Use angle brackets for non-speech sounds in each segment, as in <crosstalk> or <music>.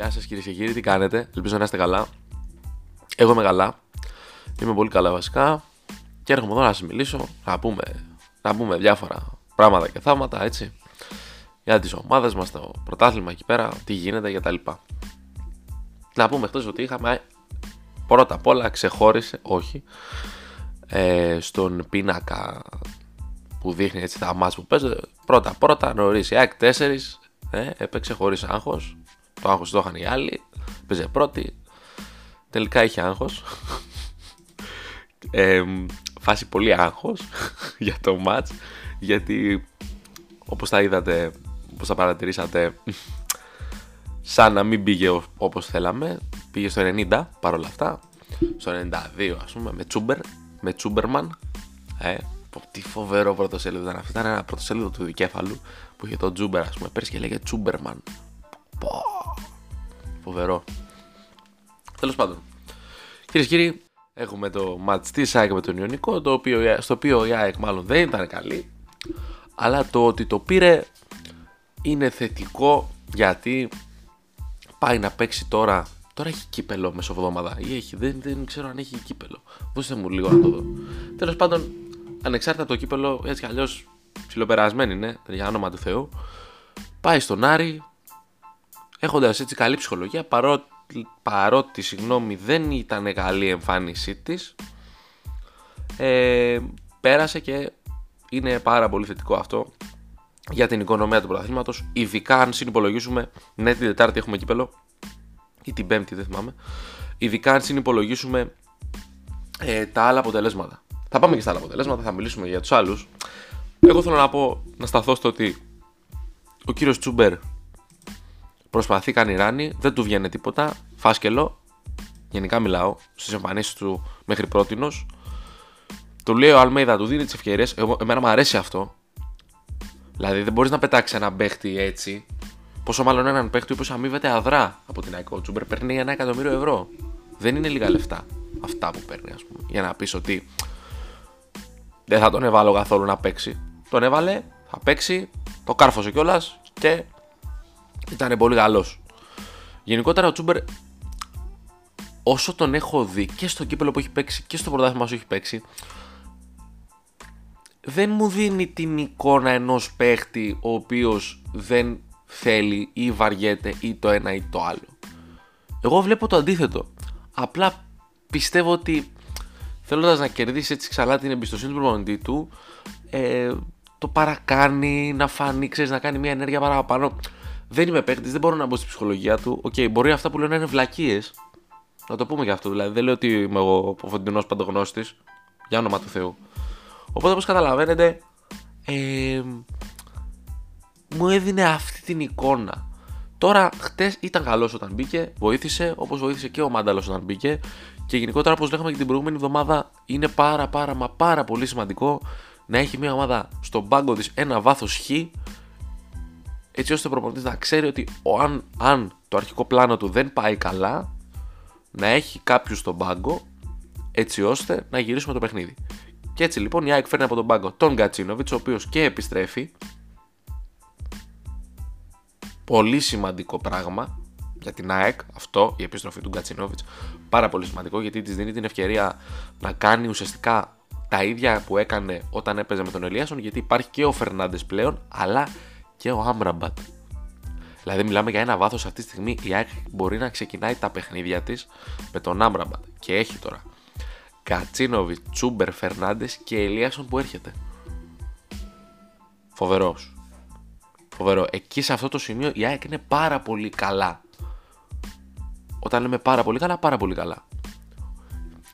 Γεια σας κυρίες και κύριοι, τι κάνετε, ελπίζω να είστε καλά. Εγώ είμαι καλά, είμαι πολύ καλά βασικά και έρχομαι εδώ να σας μιλήσω, να πούμε, να πούμε διάφορα πράγματα και θαύματα έτσι για τις ομάδες μας, το πρωτάθλημα εκεί πέρα, τι γίνεται κτλ. Να πούμε χθες ότι είχαμε πρώτα απ' όλα ξεχώρισε, όχι, ε, στον πίνακα που δείχνει έτσι τα μάτς που παίζονται. Πρώτα πρώτα νωρίς η ΑΕΚ 4 ε, έπαιξε χωρίς άγχος. Το άγχος το είχαν οι άλλοι. Παίζε πρώτη. Τελικά είχε άγχος. Ε, φάση πολύ άγχος <laughs> για το μάτς γιατί όπως τα είδατε, όπως τα παρατηρήσατε σαν να μην πήγε όπως θέλαμε πήγε στο 90 παρόλα αυτά στο 92 ας πούμε με Τσούμπερ με Τσούμπερμαν ε, τι φοβερό πρωτοσέλιδο ήταν αυτό. Ήταν ένα πρωτοσέλιδο του δικέφαλου που είχε το Τζούμπερ, ας πούμε, πέρσι και λέγε Τσούμπερμαν. Πω. Φοβερό. Τέλος πάντων. Κυρίες και κύριοι, έχουμε το match της ΑΕΚ με τον Ιωνικό, το οποίο, στο οποίο η ΑΕΚ μάλλον δεν ήταν καλή. Αλλά το ότι το πήρε είναι θετικό γιατί πάει να παίξει τώρα. Τώρα έχει κύπελο μεσοβδόμαδα ή έχει, δεν, δεν ξέρω αν έχει κύπελο. Δώστε μου λίγο να το δω. Τέλος πάντων, ανεξάρτητα το κύπελο, έτσι κι αλλιώς ψιλοπερασμένη είναι, για όνομα του Θεού. Πάει στον Άρη, έχοντας έτσι καλή ψυχολογία, παρότι, παρότι συγγνώμη, δεν ήταν καλή η εμφάνισή της. Ε, πέρασε και είναι πάρα πολύ θετικό αυτό για την οικονομία του πρωταθλήματος. Ειδικά αν συνυπολογίσουμε, ναι, την Τετάρτη έχουμε κύπελο, ή την Πέμπτη, δεν θυμάμαι. Ειδικά αν συνυπολογίσουμε ε, τα άλλα αποτελέσματα. Θα πάμε και στα άλλα αποτελέσματα, θα μιλήσουμε για τους άλλους. Εγώ θέλω να πω, να σταθώ στο ότι ο κύριος Τσούμπερ προσπαθεί, κάνει ράνι, δεν του βγαίνει τίποτα. Φάσκελο, γενικά μιλάω, στις εμφανίσεις του μέχρι πρώτη. Του λέει ο Αλμέιδα, του δίνει τις ευκαιρίες. Εμένα μου αρέσει αυτό. Δηλαδή δεν μπορείς να πετάξεις έναν παίχτη έτσι. Πόσο μάλλον έναν παίχτη που αμείβεται αδρά από την ΑΕΚ. Ο Τσούμπερ παίρνει ένα εκατομμύριο ευρώ. Δεν είναι λίγα λεφτά αυτά που παίρνει, ας πούμε. Για να πεις ότι δεν θα τον έβαλω καθόλου να παίξει. Τον έβαλε, θα παίξει, το κάρφωσε κιόλας και ήταν πολύ καλός. Γενικότερα ο Τσούμπερ, όσο τον έχω δει και στο κύπελο που έχει παίξει και στο πρωτάθλημα που έχει παίξει, δεν μου δίνει την εικόνα ενός παίχτη ο οποίος δεν θέλει ή βαριέται ή το ένα ή το άλλο. Εγώ βλέπω το αντίθετο. Απλά πιστεύω ότι θέλοντας να κερδίσει έτσι ξανά την εμπιστοσύνη του προπονητή του, ε, το παρακάνει, να φανεί, ξέρεις, να κάνει μια ενέργεια παραπάνω. Δεν είμαι παίκτης, δεν μπορώ να μπω στη ψυχολογία του. OK, okay, μπορεί αυτά που λέω να είναι βλακείες. Να το πούμε και αυτό. Δηλαδή, δεν λέω ότι είμαι εγώ ο φωτεινός παντογνώστης. Για όνομα του Θεού. Οπότε, όπως καταλαβαίνετε, ε, μου έδινε αυτή την εικόνα. Τώρα, χτες ήταν καλός όταν μπήκε, βοήθησε, όπως βοήθησε και ο Μάνταλος όταν μπήκε. Και γενικότερα, όπως λέγαμε και την προηγούμενη εβδομάδα, είναι πάρα πάρα μα πάρα πολύ σημαντικό να έχει μια ομάδα στον πάγκο της ένα βάθος χ, έτσι ώστε ο προπονητής να ξέρει ότι ο, αν, αν το αρχικό πλάνο του δεν πάει καλά, να έχει κάποιους στον πάγκο, έτσι ώστε να γυρίσουμε το παιχνίδι. Και έτσι λοιπόν η ΑΕΚ φέρνει από τον πάγκο τον Γκατσίνοβιτ, ο οποίος και επιστρέφει. Πολύ σημαντικό πράγμα για την ΑΕΚ αυτό, η επιστροφή του Γκατσινόβιτ, πάρα πολύ σημαντικό γιατί της δίνει την ευκαιρία να κάνει ουσιαστικά τα ίδια που έκανε όταν έπαιζε με τον Ελίασον, γιατί υπάρχει και ο Φερνάντες πλέον, αλλά και ο Άμραμπατ. Δηλαδή, μιλάμε για ένα βάθος αυτή τη στιγμή. Η ΑΕΚ μπορεί να ξεκινάει τα παιχνίδια της με τον Άμραμπατ. Και έχει τώρα Κατσίνοβιτς, Τσούμπερ, Φερνάντες και Ελίασον που έρχεται. Φοβερός. Φοβερό. Εκεί σε αυτό το σημείο η ΑΕΚ είναι πάρα πολύ καλά. Όταν λέμε πάρα πολύ καλά, πάρα πολύ καλά.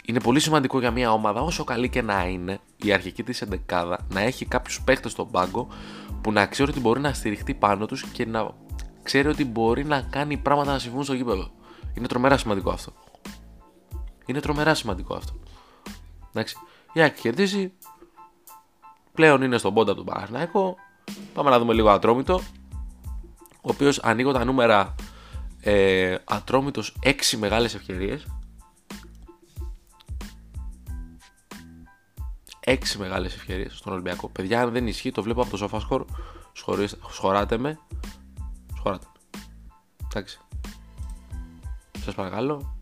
Είναι πολύ σημαντικό για μια ομάδα, όσο καλή και να είναι, η αρχική της εντεκάδα να έχει κάποιους παίχτε στον πάγκο που να ξέρει ότι μπορεί να στηριχτεί πάνω τους και να ξέρει ότι μπορεί να κάνει πράγματα να συμβούν στο γήπεδο. Είναι τρομερά σημαντικό αυτό. Είναι τρομερά σημαντικό αυτό. Εντάξει. Η Άκη κερδίζει. Πλέον είναι στον πόντα του Παναγνάκο. Πάμε να δούμε λίγο ατρόμητο. Ο οποίος ανοίγω τα νούμερα ε, ατρόμητος 6 μεγάλες ευκαιρίες 6 μεγάλες ευκαιρίες στον Ολυμπιακό παιδιά αν δεν ισχύει το βλέπω από το σοφάσκορ σχοράτε με σχοράτε με εντάξει Σας παρακαλώ.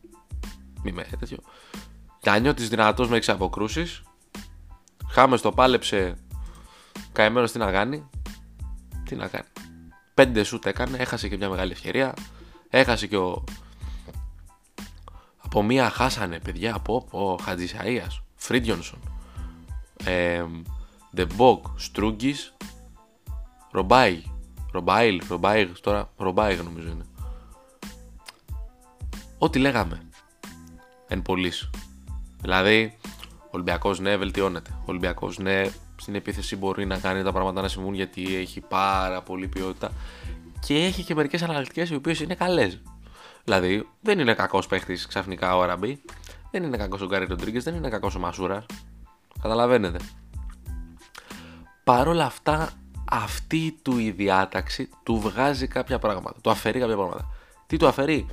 Μη με τέτοιο. τη δυνατός με 6 αποκρούσει. Χάμες το πάλεψε. Καημένο τι να κάνει. Τι να κάνει. Πέντε σουτ έκανε. Έχασε και μια μεγάλη ευκαιρία. Έχασε και ο. Από μία χάσανε παιδιά από ο Χατζησαία. Φρίντιονσον. Ε, Ντεμπόκ. Στρούγκη. Ρομπάι. Ρομπάιλ. Ρομπάιλ. Τώρα Ρομπάιλ νομίζω είναι. Ό,τι λέγαμε. Εν πωλής. Δηλαδή, ο Ολυμπιακός ναι, βελτιώνεται. Ο Ολυμπιακός ναι, στην επίθεση μπορεί να κάνει τα πράγματα να συμβούν γιατί έχει πάρα πολύ ποιότητα και έχει και μερικές αναλυτικές οι οποίες είναι καλές. Δηλαδή, δεν είναι κακός παίχτης ξαφνικά ο Αραμπί, δεν είναι κακός ο Γκάρι Ροντρίγκες, δεν είναι κακός ο Μασούρας. Καταλαβαίνετε. Παρ' όλα αυτά, αυτή του η διάταξη του βγάζει κάποια πράγματα. Του αφαιρεί κάποια πράγματα. Τι του αφαιρεί,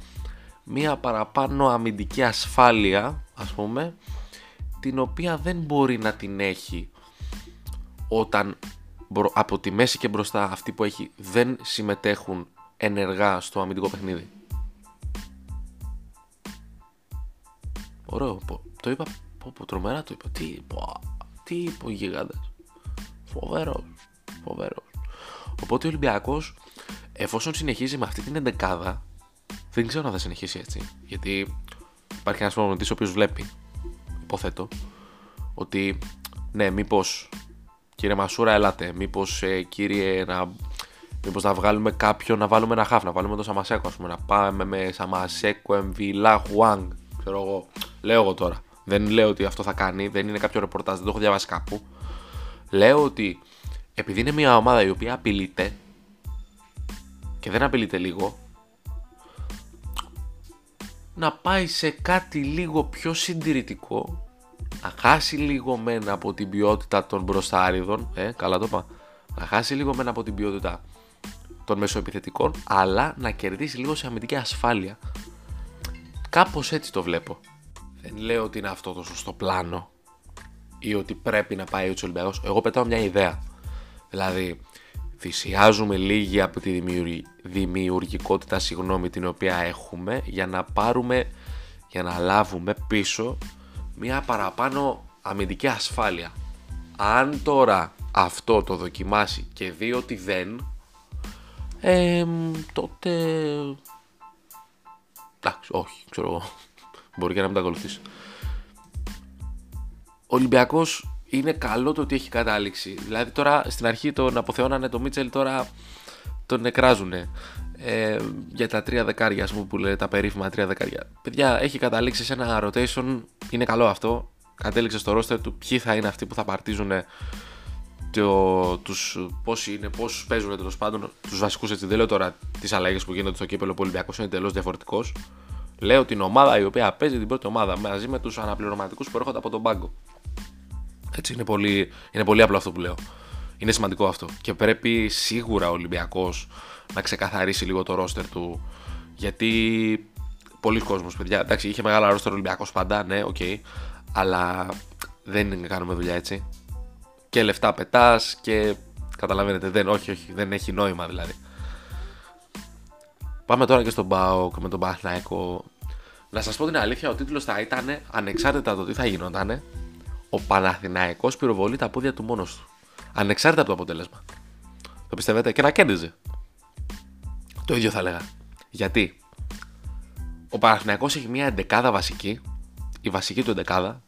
μία παραπάνω αμυντική ασφάλεια, ας πούμε, την οποία δεν μπορεί να την έχει όταν από τη μέση και μπροστά αυτοί που έχει δεν συμμετέχουν ενεργά στο αμυντικό παιχνίδι. Ωραίο, το είπα, πω, πω, τρομερά το είπα, τι, πω, τι είπε ο γίγαντας. Φοβερός, φοβερός. Οπότε ο Ολυμπιακός, εφόσον συνεχίζει με αυτή την εντεκάδα, δεν ξέρω αν θα συνεχίσει έτσι. Γιατί υπάρχει ένας προπονητής ο οποίος βλέπει, υποθέτω, ότι ναι, μήπως κύριε Μασούρα, ελάτε. Μήπως ε, κύριε να. Μήπως να βγάλουμε κάποιον, να βάλουμε ένα χάφ, να βάλουμε το Σαμασέκο, ας πούμε, να πάμε με Σαμασέκο, Εμβιλά, Χουάνγκ, ξέρω εγώ. Λέω εγώ τώρα. Δεν λέω ότι αυτό θα κάνει, δεν είναι κάποιο ρεπορτάζ, δεν το έχω διαβάσει κάπου. Λέω ότι επειδή είναι μια ομάδα η οποία απειλείται και δεν απειλείται λίγο, να πάει σε κάτι λίγο πιο συντηρητικό, να χάσει λίγο μένα από την ποιότητα των μπροστάριδων, ε, καλά το είπα, να χάσει λίγο μένα από την ποιότητα των μεσοεπιθετικών, αλλά να κερδίσει λίγο σε αμυντική ασφάλεια. Κάπως έτσι το βλέπω. Δεν λέω ότι είναι αυτό το σωστό πλάνο ή ότι πρέπει να πάει ο Ολυμπιακός. Εγώ πετάω μια ιδέα. Δηλαδή, θυσιάζουμε λίγη από τη δημιουργικότητα συγγνώμη, την οποία έχουμε για να πάρουμε, για να λάβουμε πίσω μια παραπάνω αμυντική ασφάλεια. Αν τώρα αυτό το δοκιμάσει και δει ότι δεν, ε, τότε... Εντάξει, όχι, ξέρω εγώ. Μπορεί και να μην τα ακολουθήσει. Ο Ολυμπιακός είναι καλό το ότι έχει κατάληξη. Δηλαδή τώρα στην αρχή τον αποθεώνανε το Μίτσελ, τώρα τον νεκράζουνε. Ε, για τα τρία δεκάρια, ας πούμε, που λέει τα περίφημα τρία δεκάρια. Παιδιά, έχει καταλήξει σε ένα rotation. Είναι καλό αυτό. Κατέληξε στο ρόστερ του ποιοι θα είναι αυτοί που θα παρτίζουν το, τους, πόσοι είναι, πόσους παίζουν τέλος πάντων, τους βασικούς έτσι. Δεν λέω τώρα τις αλλαγές που γίνονται στο κύπελο που Ολυμπιακός είναι τελείως διαφορετικός. Λέω την ομάδα η οποία παίζει την πρώτη ομάδα μαζί με τους αναπληρωματικούς που έρχονται από τον πάγκο. Έτσι είναι πολύ, είναι πολύ απλό αυτό που λέω. Είναι σημαντικό αυτό. Και πρέπει σίγουρα ο Ολυμπιακός να ξεκαθαρίσει λίγο το ρόστερ του. Γιατί πολύς κόσμος, παιδιά. Εντάξει, είχε μεγάλα ρόστερ Ολυμπιακός πάντα, ναι, OK. Okay, αλλά δεν κάνουμε δουλειά έτσι. Και λεφτά πετάς και καταλαβαίνετε, δεν, όχι, όχι, δεν έχει νόημα δηλαδή. Πάμε τώρα και στον Μπάουκ με τον Παναθηναϊκό. Να σας πω την αλήθεια, ο τίτλος θα ήταν ανεξάρτητα το τι θα γινόταν ο Παναθηναϊκός πυροβολεί τα πόδια του μόνος του. Ανεξάρτητα από το αποτέλεσμα. Το πιστεύετε; Και να κέρδιζε. Το ίδιο θα έλεγα. Γιατί; Ο Παναθηναϊκός έχει μια εντεκάδα βασική. Η βασική του εντεκάδα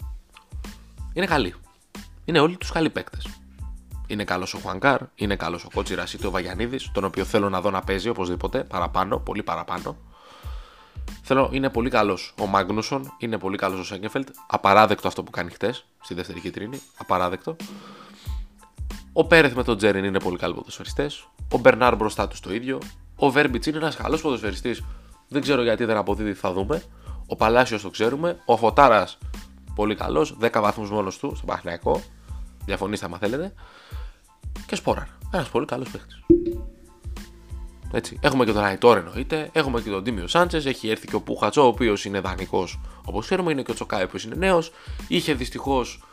είναι καλή. Είναι όλοι τους καλοί παίκτες. Είναι καλός ο Χουανκάρ, είναι καλός ο Κότσιρα είτε ο Βαγιανίδης, τον οποίο θέλω να δω να παίζει οπωσδήποτε παραπάνω, πολύ παραπάνω. Θέλω, είναι πολύ καλός ο Μάγνουσον, είναι πολύ καλός ο Σέγκεφελτ. Απαράδεκτο αυτό που κάνει χτες στη δεύτερη κίτρινη. Απαράδεκτο. Ο Πέρεθ με τον Τζέριν είναι πολύ καλοί ποδοσφαιριστές. Ο Μπερνάρ μπροστά του το ίδιο. Ο Βέρμπιτς είναι ένας καλός ποδοσφαιριστής. Δεν ξέρω γιατί δεν αποδίδει, θα δούμε. Ο Παλάσιος το ξέρουμε. Ο Φωτάρας πολύ καλός. 10 βαθμούς μόνος του στο Παχνιακό. Διαφωνήστε άμα θέλετε. Και Σπόραρ. Ένας πολύ καλός παίχτη. Έτσι. Έχουμε και τον Αϊτόρ εννοείται, έχουμε και τον Τίμιο Σάντσες, έχει έρθει και ο Πούχατσο, ο οποίος είναι δανεικός όπως ξέρουμε, είναι και ο Τσοκάη, ο οποίος είναι νέος. Είχε δυστυχώς,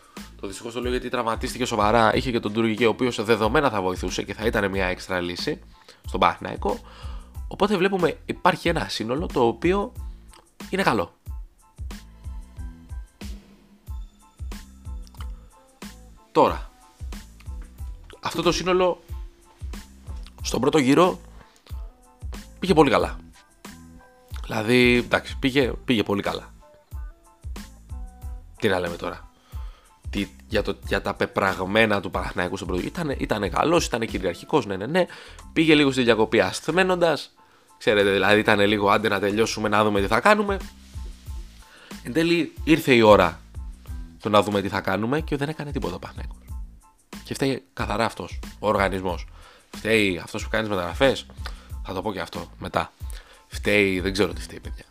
το δυστυχώς το λέω γιατί τραυματίστηκε σοβαρά, είχε και τον Τουρκική, ο οποίος δεδομένα θα βοηθούσε και θα ήταν μια έξτρα λύση στον Παναθηναϊκό. Οπότε βλέπουμε υπάρχει ένα σύνολο το οποίο είναι καλό. Τώρα, αυτό το σύνολο στον πρώτο γύρο πήγε πολύ καλά. Δηλαδή, εντάξει, πήγε, πήγε πολύ καλά. Τι να λέμε τώρα. Τι, για, το, για τα πεπραγμένα του Παναθηναϊκού στον πρώτο γύρο. Ήταν, καλός, ήταν κυριαρχικός, ναι, ναι, ναι. Πήγε λίγο στη διακοπή ασθμένοντα. Ξέρετε, δηλαδή ήταν λίγο άντε να τελειώσουμε να δούμε τι θα κάνουμε. Εν τέλει ήρθε η ώρα το να δούμε τι θα κάνουμε και δεν έκανε τίποτα ο Παναθηναϊκός. Και φταίει καθαρά αυτός, ο οργανισμός. Φταίει αυτός που κάνεις μεταγραφές. Θα το πω και αυτό μετά. Φταίει, δεν ξέρω τι φταίει, παιδιά.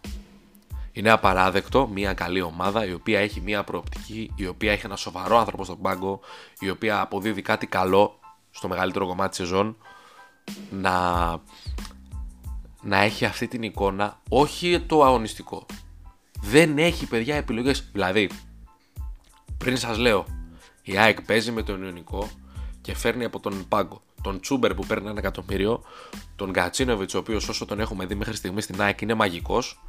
Είναι απαράδεκτο μια καλή ομάδα η οποία έχει μια προοπτική, η οποία έχει ένα σοβαρό άνθρωπο στον πάγκο, η οποία αποδίδει κάτι καλό στο μεγαλύτερο κομμάτι της σεζόν να, να έχει αυτή την εικόνα, όχι το αγωνιστικό. Δεν έχει παιδιά επιλογές. Δηλαδή, πριν σας λέω, η ΑΕΚ παίζει με τον Ιωνικό και φέρνει από τον πάγκο τον Τσούμπερ που παίρνει ένα εκατομμύριο, τον Γκατσίνοβιτ, ο οποίος όσο τον έχουμε δει μέχρι στιγμή στην ΑΕΚ είναι μαγικός,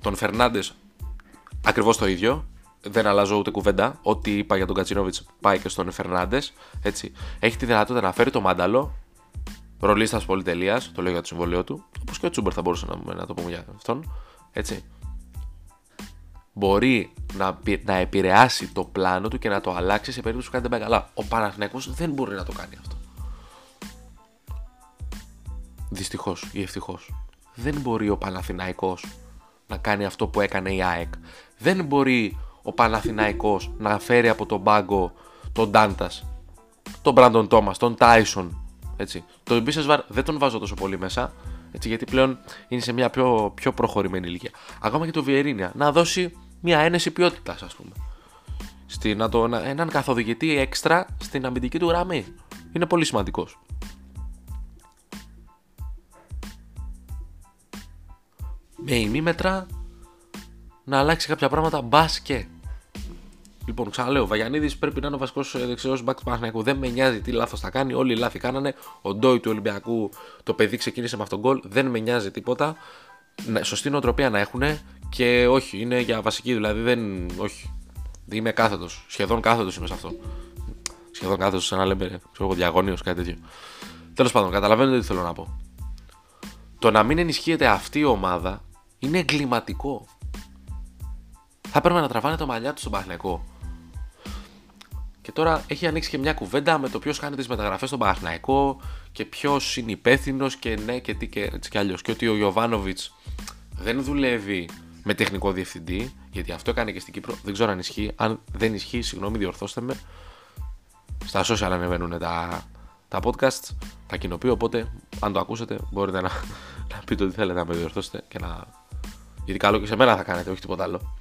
τον Φερνάντες ακριβώς το ίδιο. Δεν αλλάζω ούτε κουβέντα. Ό,τι είπα για τον Κατσίνοβιτ πάει και στον Φερνάντες. Έχει τη δυνατότητα να φέρει το μάνταλο. Ρολίστας πολυτελείας, το λέω για το συμβολίο του. Όπως και ο Τσούμπερ θα μπορούσε να, να το πούμε για αυτόν. Έτσι μπορεί να, να επηρεάσει το πλάνο του και να το αλλάξει σε περίπτωση που κάνει δεν καλά. Ο Παναθηναϊκός δεν μπορεί να το κάνει αυτό. Δυστυχώς ή ευτυχώς. Δεν μπορεί ο Παναθηναϊκός να κάνει αυτό που έκανε η ΑΕΚ. Δεν μπορεί ο Παναθηναϊκός να φέρει από τον πάγκο τον Ντάντας, τον Μπράντον Τόμας, τον Τάισον. Έτσι. Τον Μπίσεσβαρ δεν τον βάζω τόσο πολύ μέσα. Έτσι, γιατί πλέον είναι σε μια πιο, πιο προχωρημένη ηλικία. Ακόμα και το Βιερίνια να δώσει μια ένεση ποιότητας, ας πούμε. Στη, να το, να, έναν καθοδηγητή έξτρα στην αμυντική του γραμμή. Είναι πολύ σημαντικός. Με ημίμετρα να αλλάξει κάποια πράγματα μπα και. Λοιπόν, ξαναλέω, ο Βαγιανίδης πρέπει να είναι ο βασικός ε, δεξιός back του Παναγιακού. Δεν με νοιάζει τι λάθος θα κάνει. Όλοι οι λάθη κάνανε. Ο Ντόι του Ολυμπιακού, το παιδί ξεκίνησε με αυτόν τον γκολ. Δεν με νοιάζει τίποτα. Σωστή νοοτροπία να έχουν και όχι, είναι για βασική, δηλαδή δεν. Όχι. Είμαι κάθετος. Σχεδόν κάθετος είμαι σε αυτό. Σχεδόν κάθετος, σαν να λέμε, ξέρω εγώ, διαγωνίω, κάτι τέτοιο. Τέλος πάντων, καταλαβαίνετε τι θέλω να πω. Το να μην ενισχύεται αυτή η ομάδα είναι εγκληματικό. Θα έπρεπε να τραβάνε το μαλλιά τους στον Παναθηναϊκό. Και τώρα έχει ανοίξει και μια κουβέντα με το ποιος κάνει τις μεταγραφές στον Παναθηναϊκό και ποιος είναι υπεύθυνος και ναι και τι και έτσι κι αλλιώς. Και ότι ο Ιωβάνοβιτ δεν δουλεύει με τεχνικό διευθυντή, γιατί αυτό έκανε και στην Κύπρο. Δεν ξέρω αν ισχύει. Αν δεν ισχύει, συγγνώμη, διορθώστε με. Στα social ανεβαίνουν τα, τα podcast, τα κοινοποιώ. Οπότε, αν το ακούσετε, μπορείτε να, <laughs> να πείτε ότι θέλετε να με διορθώσετε και να. Γιατί καλό και σε μένα θα κάνετε, όχι τίποτα άλλο.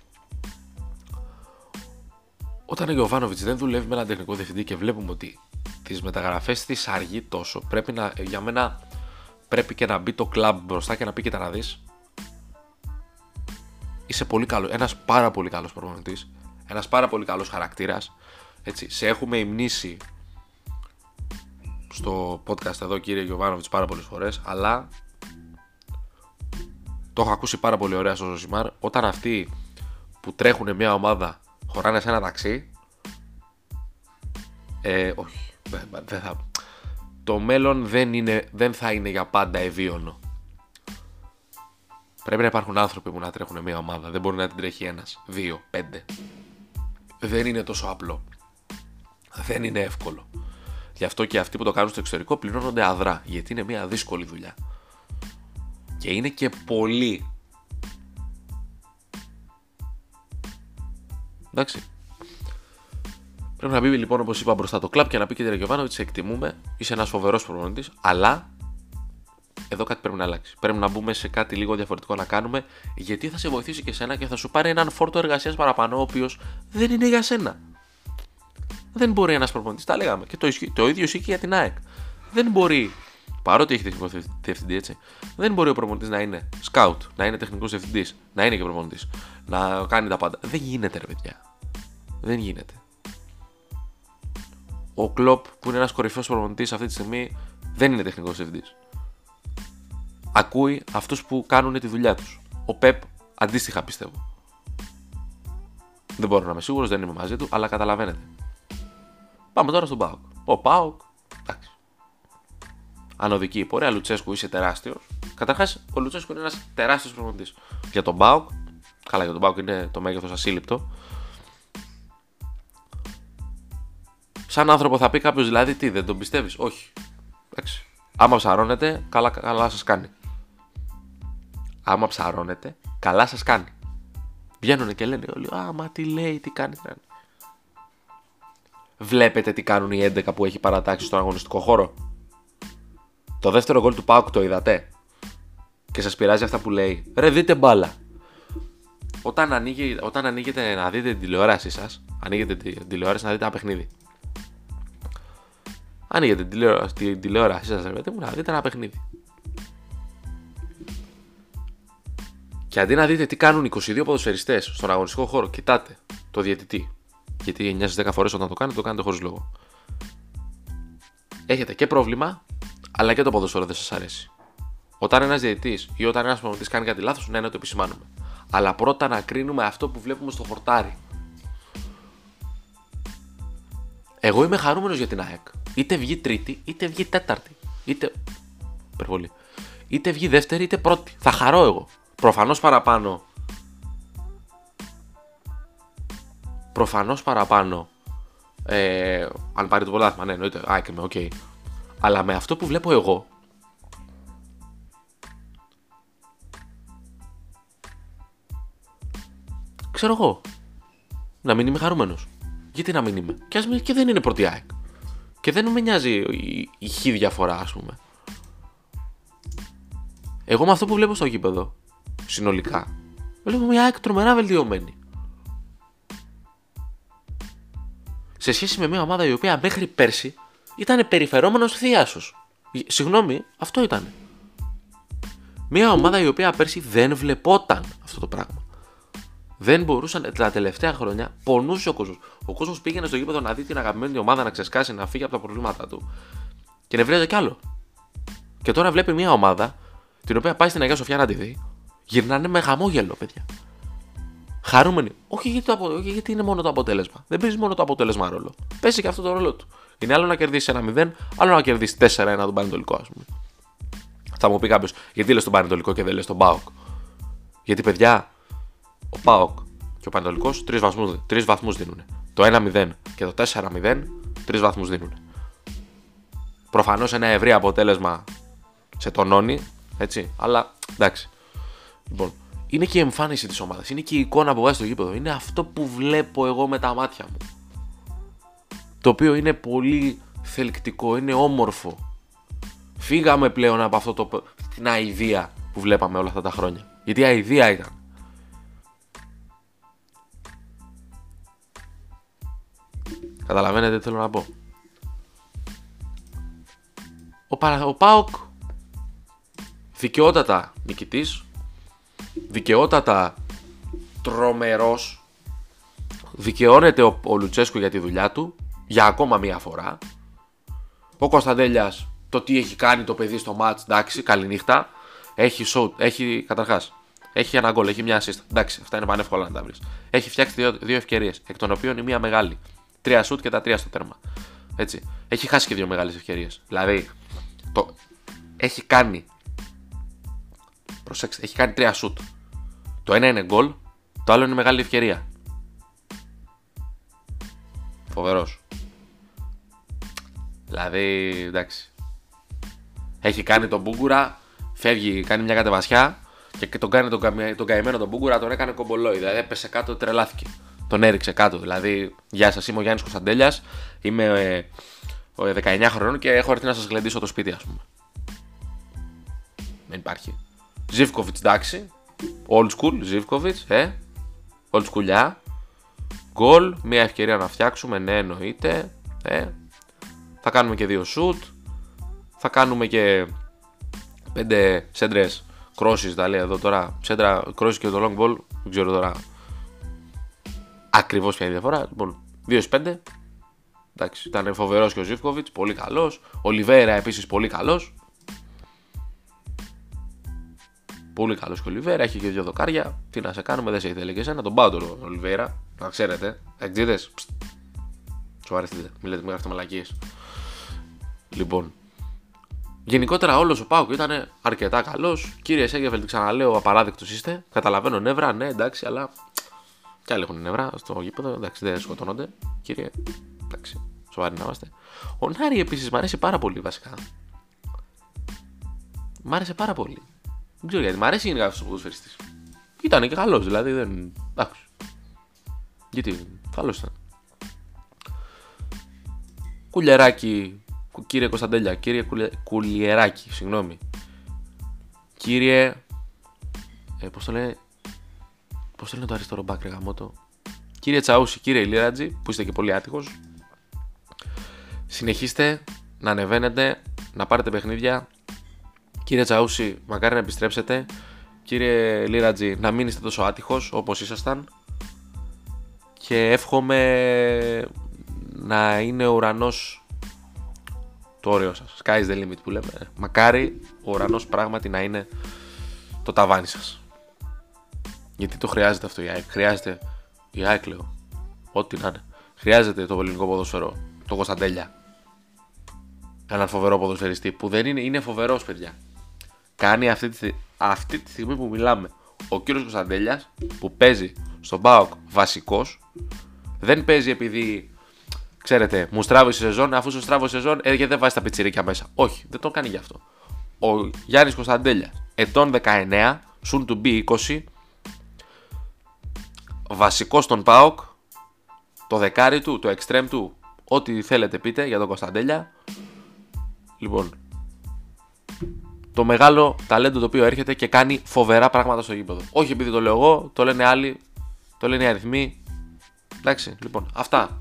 Όταν ο Γιωβάνοβιτς δεν δουλεύει με έναν τεχνικό διευθυντή και βλέπουμε ότι τις μεταγραφές της αργεί τόσο, πρέπει να, για μένα πρέπει και να μπει το κλαμπ μπροστά και να πει και τα να δεις είσαι πολύ καλός, ένας πάρα πολύ καλός προπονητής, ένας πάρα πολύ καλός χαρακτήρας, έτσι, σε έχουμε υμνήσει στο podcast εδώ κύριε Γιωβάνοβιτς πάρα πολλές φορές, αλλά το έχω ακούσει πάρα πολύ ωραία στο Ζωσιμάρ, όταν αυτοί που τρέχουν μια ομάδα χωράνε σε ένα ταξί, ε, όχι, δεν θα, το μέλλον δεν, είναι, δεν θα είναι για πάντα ευίωνο. Πρέπει να υπάρχουν άνθρωποι που να τρέχουν μια ομάδα. Δεν μπορεί να την τρέχει ένας, δύο, πέντε. Δεν είναι τόσο απλό. Δεν είναι εύκολο. Γι' αυτό και αυτοί που το κάνουν στο εξωτερικό πληρώνονται αδρά. Γιατί είναι μια δύσκολη δουλειά. Και είναι και πολύ. Εντάξει. Πρέπει να μπει λοιπόν όπως είπα μπροστά το κλαπ και να πει και τη ότι σε εκτιμούμε. Είσαι ένας φοβερός προπονητής, αλλά εδώ κάτι πρέπει να αλλάξει. Πρέπει να μπούμε σε κάτι λίγο διαφορετικό να κάνουμε, γιατί θα σε βοηθήσει και σένα και θα σου πάρει έναν φόρτο εργασίας παραπάνω, ο οποίος δεν είναι για σένα. Δεν μπορεί ένας προπονητής, τα λέγαμε. Και το, το ίδιο ισχύει και για την ΑΕΚ. Δεν μπορεί, παρότι έχει τεχνικό διευθυντή έτσι, δεν μπορεί ο προπονητής να είναι scout, να είναι τεχνικός διευθυντής, να είναι και προπονητής, να κάνει τα πάντα. Δεν γίνεται, ρε παιδιά. Δεν γίνεται. Ο Κλοπ, που είναι ένας κορυφαίος προπονητής αυτή τη στιγμή, δεν είναι τεχνικός διευθυντής ακούει αυτούς που κάνουν τη δουλειά τους. Ο Πεπ Αντίστοιχα πιστεύω. Δεν μπορώ να είμαι σίγουρος, δεν είμαι μαζί του, αλλά καταλαβαίνετε. Πάμε τώρα στον Πάοκ. Ο Πάοκ, εντάξει. Ανωδική πορεία, Λουτσέσκου είσαι τεράστιος. Καταρχάς, ο Λουτσέσκου είναι ένας τεράστιος προπονητής. Για τον Πάοκ, καλά για τον Πάοκ είναι το μέγεθος ασύλληπτο. Σαν άνθρωπο θα πει κάποιος δηλαδή τι, δεν τον πιστεύεις; Όχι. Εντάξει. Άμα ψαρώνετε, καλά, καλά σας κάνει. Άμα ψαρώνετε, καλά σας κάνει. Βγαίνουν και λένε όλοι, Α, μα τι λέει, τι κάνει. Βλέπετε τι κάνουν οι 11 που έχει παρατάξει στον αγωνιστικό χώρο. Το δεύτερο γκολ του Πάουκ το είδατε. Και σας πειράζει αυτά που λέει. Ρε, δείτε μπάλα. Όταν, ανοίγει, όταν ανοίγετε να δείτε την τηλεόρασή σας, ανοίγετε την τηλεόραση να δείτε ένα παιχνίδι. Ανοίγετε την τηλεόραση, την τηλεόρασή σας, ρε μου, να δείτε ένα παιχνίδι. Και αντί να δείτε τι κάνουν 22 ποδοσφαιριστές στον αγωνιστικό χώρο, κοιτάτε το διαιτητή. Γιατί 9 στις 10 φορές όταν το κάνετε, το κάνετε χωρίς λόγο. Έχετε και πρόβλημα, αλλά και το ποδοσφαίρο δεν σας αρέσει. Όταν ένας διαιτητής ή όταν ένας προπονητής κάνει κάτι λάθος, ναι, να το επισημάνουμε. Αλλά πρώτα να κρίνουμε αυτό που βλέπουμε στο χορτάρι. Εγώ είμαι χαρούμενος για την ΑΕΚ. Είτε βγει τρίτη, είτε βγει τέταρτη. Είτε. Υπερβολή. Είτε βγει δεύτερη, είτε πρώτη. Θα χαρώ εγώ. Προφανώς παραπάνω. Προφανώς παραπάνω. Ε, αν πάρει το πρωτάθλημα, ναι, εννοείται. Α, και με, OK. Okay. Αλλά με αυτό που βλέπω εγώ. Ξέρω εγώ. Να μην είμαι χαρούμενος. Γιατί να μην είμαι; Και, ας, και δεν είναι πρώτη ΑΕΚ. Και δεν με νοιάζει η, η χ διαφορά, ας πούμε. Εγώ με αυτό που βλέπω στο γήπεδο συνολικά. Βλέπω μια ΑΕΚ τρομερά βελτιωμένη. Σε σχέση με μια ομάδα η οποία μέχρι πέρσι ήταν περιφερόμενος θείασο. Συγγνώμη, αυτό ήταν. Μια ομάδα η οποία πέρσι δεν βλεπόταν αυτό το πράγμα. Δεν μπορούσαν τα τελευταία χρόνια, πονούσε ο κόσμος. Ο κόσμος πήγαινε στο γήπεδο να δει την αγαπημένη ομάδα να ξεσκάσει, να φύγει από τα προβλήματά του. Και νευρίαζε κι άλλο. Και τώρα βλέπει μια ομάδα την οποία πάει στην Αγία Σοφιά να τη δει, γυρνάνε με χαμόγελο, παιδιά. Χαρούμενοι. Όχι γιατί, το, όχι γιατί είναι μόνο το αποτέλεσμα. Δεν παίζει μόνο το αποτέλεσμα ρόλο. Παίζει και αυτό το ρόλο του. Είναι άλλο να κερδίσεις ένα 0, άλλο να κερδίσεις 4-1 τον Πανετολικό, ας πούμε. Θα μου πει κάποιος, γιατί λες τον Πανετολικό και δεν λες τον Πάοκ; Γιατί, παιδιά, ο Πάοκ και ο Πανετολικός τρεις βαθμού δίνουν. Το 1-0 και το 4-0 τρεις βαθμούς δίνουν. Προφανώς ένα ευρύ αποτέλεσμα σε τονώνει, έτσι, αλλά εντάξει. Λοιπόν, είναι και η εμφάνιση της ομάδας, είναι και η εικόνα που βάζει στο γήπεδο. Είναι αυτό που βλέπω εγώ με τα μάτια μου. Το οποίο είναι πολύ θελκτικό, είναι όμορφο. Φύγαμε πλέον από αυτό το, την αηδία που βλέπαμε όλα αυτά τα χρόνια. Γιατί αηδία ήταν. Καταλαβαίνετε τι θέλω να πω. Ο, Παρα... ο Πάοκ δικαιότατα νικητής δικαιότατα τρομερός δικαιώνεται ο, ο Λουτσέσκου για τη δουλειά του για ακόμα μία φορά ο Κωνσταντέλιας το τι έχει κάνει το παιδί στο μάτς εντάξει καληνύχτα έχει σουτ, έχει καταρχάς έχει ένα γκολ, έχει μια assist. Εντάξει, αυτά είναι πανεύκολα να τα βρεις. Έχει φτιάξει δύο, δύο ευκαιρίες, εκ των οποίων η μία μεγάλη. Τρία σουτ και τα τρία στο τέρμα. Έτσι. Έχει χάσει και δύο μεγάλες ευκαιρίες. Δηλαδή, το... έχει κάνει Προσέξτε, έχει κάνει τρία σουτ. Το ένα είναι γκολ, το άλλο είναι μεγάλη ευκαιρία. Φοβερός. Δηλαδή, εντάξει. Έχει κάνει τον Μπούγκουρα, φεύγει, κάνει μια κατεβασιά και τον κάνει τον, τον καημένο τον Μπούγκουρα, τον έκανε κομπολόι. Δηλαδή έπεσε κάτω, τρελάθηκε. Τον έριξε κάτω. Δηλαδή, γεια σας, είμαι ο Γιάννης Κωνσταντέλιας, είμαι ε, 19 χρονών και έχω έρθει να σας γλεντήσω το σπίτι, ας πούμε. Δεν υπάρχει. Ζήφκοβιτς, εντάξει. Old school, Ζήφκοβιτς, ε. Old school, Γκολ, μια ευκαιρία να φτιάξουμε, ναι, εννοείται. Ε. Θα κάνουμε και δύο shoot. Θα κάνουμε και πέντε σέντρες crosses, τα λέει εδώ τώρα. Σέντρα crosses και το long ball, δεν ξέρω τώρα ακριβώς ποια είναι η διαφορά. Λοιπόν, 2 5. Εντάξει, ήταν φοβερός και ο Ζήφκοβιτς, πολύ καλός. Ο Λιβέρα επίσης πολύ καλός. Πολύ καλό και ο Ολιβέρα, έχει και δύο δοκάρια. Τι να σε κάνουμε, δεν σε ήθελε και εσένα. Τον πάω τον Ολιβέρα, να ξέρετε. Εκτζίδε. Σοβαρευτείτε, μην λέτε, μην γράφετε μαλακίες. Λοιπόν, Γενικότερα όλος ο Πάουκ ήταν αρκετά καλός. Κύριε Σέγγεφελτ, ξαναλέω, απαράδεκτος είστε. Καταλαβαίνω νεύρα, ναι, εντάξει, αλλά. Κι άλλοι έχουν νεύρα στο γήπεδο, εντάξει, δεν σκοτώνονται. Κύριε, εντάξει, σοβαροί να είμαστε. Ο Νάρη επίσης μου αρέσει πάρα πολύ βασικά. Μ' άρεσε πάρα πολύ. Δεν ξέρω γιατί, μ' αρέσει γενικά αυτός ο ποδοσφαιριστής. Ήταν και καλός, δηλαδή δεν. Εντάξει. Γιατί, καλός ήταν. Κουλιαράκι κύριε Κωνσταντέλια, κύριε Κουλιεράκη, συγγνώμη. Κύριε. Ε, Πώς το λένε. Πώς το λένε το αριστερό μπακ, ρε γαμότο. Κύριε Τσαούση, κύριε Ηλίρατζη, που είστε και πολύ άτυχος. Συνεχίστε να ανεβαίνετε, να πάρετε παιχνίδια. Κύριε Τσαούση, μακάρι να επιστρέψετε. Κύριε Λίρατζη, να μην είστε τόσο άτυχος όπως ήσασταν. Και εύχομαι να είναι ο ουρανός το όριο σας. Sky's the limit που λέμε. Μακάρι ο ουρανός πράγματι να είναι το ταβάνι σας. Γιατί το χρειάζεται αυτό η ΑΕΚ. Χρειάζεται η ΑΕΚ, λέω. Ό,τι να είναι. Χρειάζεται το ελληνικό ποδόσφαιρο. Το Κωνσταντέλια. Έναν φοβερό ποδοσφαιριστή που δεν είναι, είναι φοβερός, παιδιά. Κάνει αυτή τη, αυτή τη στιγμή που μιλάμε ο κύριος Κωνσταντέλιας που παίζει στον Μπάοκ βασικός. Δεν παίζει επειδή Ξέρετε, μου στράβωσε η σεζόν, αφού σου στράβωσε η σεζόν, ε, δεν βάζεις τα πιτσιρίκια μέσα. Όχι, δεν το κάνει γι' αυτό. Ο Γιάννης Κωνσταντέλιας, ετών 19, soon to be 20, βασικός στον ΠΑΟΚ, το δεκάρι του, το εξτρέμ του, ό,τι θέλετε πείτε για τον Κωνσταντέλια. Λοιπόν, το μεγάλο ταλέντο το οποίο έρχεται και κάνει φοβερά πράγματα στο γήπεδο. Όχι επειδή το λέω εγώ, το λένε άλλοι, το λένε οι αριθμοί. Εντάξει, λοιπόν, αυτά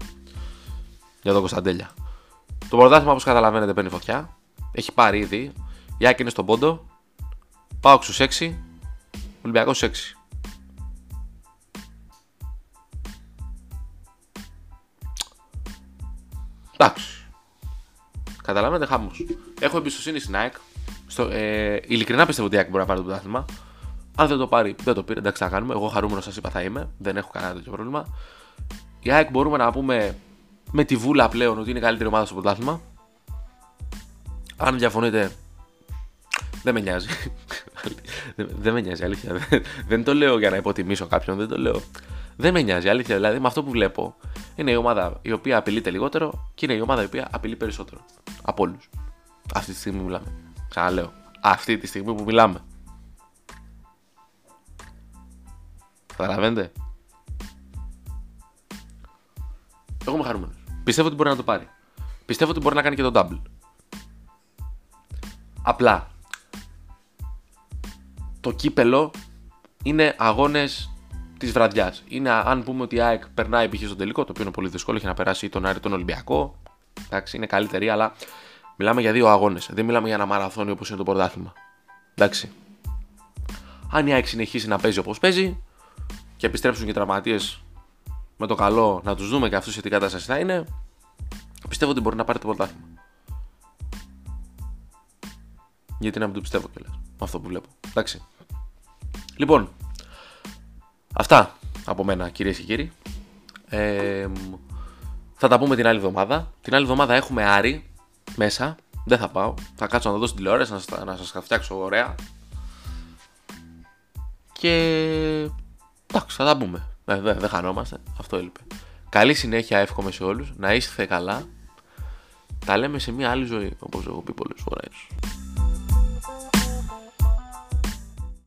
για τον Κωνσταντέλια. Το πρωτάθλημα όπως καταλαβαίνετε παίρνει φωτιά. Έχει πάρει ήδη. Η Άκη είναι στον πόντο. Πάω στου 6. Ολυμπιακός 6. Εντάξει. Καταλαβαίνετε χάμο. Έχω εμπιστοσύνη στην ΑΕΚ. Στο, ε, ειλικρινά πιστεύω ότι η ΑΕΚ μπορεί να πάρει το πρωτάθλημα. Αν δεν το πάρει, δεν το πήρε. Εντάξει, θα κάνουμε. Εγώ χαρούμενος σας είπα θα είμαι. Δεν έχω κανένα τέτοιο πρόβλημα. Η ΑΕΚ μπορούμε να πούμε με τη βούλα πλέον ότι είναι η καλύτερη ομάδα στο πρωτάθλημα. Αν διαφωνείτε, δεν με νοιάζει. <laughs> δεν με νοιάζει, αλήθεια. δεν το λέω για να υποτιμήσω κάποιον, δεν το λέω. Δεν με νοιάζει, αλήθεια. Δηλαδή, με αυτό που βλέπω, είναι η ομάδα η οποία απειλείται λιγότερο και είναι η ομάδα η οποία απειλεί περισσότερο. Από όλους. Αυτή τη στιγμή που μιλάμε. Ξαναλέω. Αυτή τη στιγμή που μιλάμε. Καταλαβαίνετε; Εγώ είμαι χαρούμενο. Πιστεύω ότι μπορεί να το πάρει. Πιστεύω ότι μπορεί να κάνει και τον double. Απλά το κύπελο είναι αγώνες της βραδιάς. Είναι αν πούμε ότι η ΑΕΚ περνάει π.χ. στο τελικό, το οποίο είναι πολύ δύσκολο, έχει να περάσει τον Άρη τον Ολυμπιακό. Εντάξει, είναι καλύτερη, αλλά μιλάμε για δύο αγώνες. Δεν μιλάμε για ένα μαραθώνιο όπως είναι το πρωτάθλημα. Εντάξει. Αν η ΑΕΚ συνεχίσει να παίζει όπως παίζει και επιστρέψουν και τραυματίες με το καλό να τους δούμε και αυτούς σε τι κατάσταση θα είναι, πιστεύω ότι μπορεί να πάρει το πρωτάθλημα. Γιατί να μην το πιστεύω κιόλας. Με αυτό που βλέπω. Εντάξει. Λοιπόν, αυτά από μένα κυρίες και κύριοι. Ε, θα τα πούμε την άλλη εβδομάδα. Την άλλη εβδομάδα έχουμε Άρη μέσα. Δεν θα πάω. Θα κάτσω να το δω στην τηλεόραση να σας, να σας φτιάξω ωραία. Και εντάξει, θα τα πούμε. Δεν δε, δε χανόμαστε. Αυτό έλειπε. Καλή συνέχεια εύχομαι σε όλους. Να είστε καλά. Τα λέμε σε μια άλλη ζωή, όπως έχω πει πολλές φορές.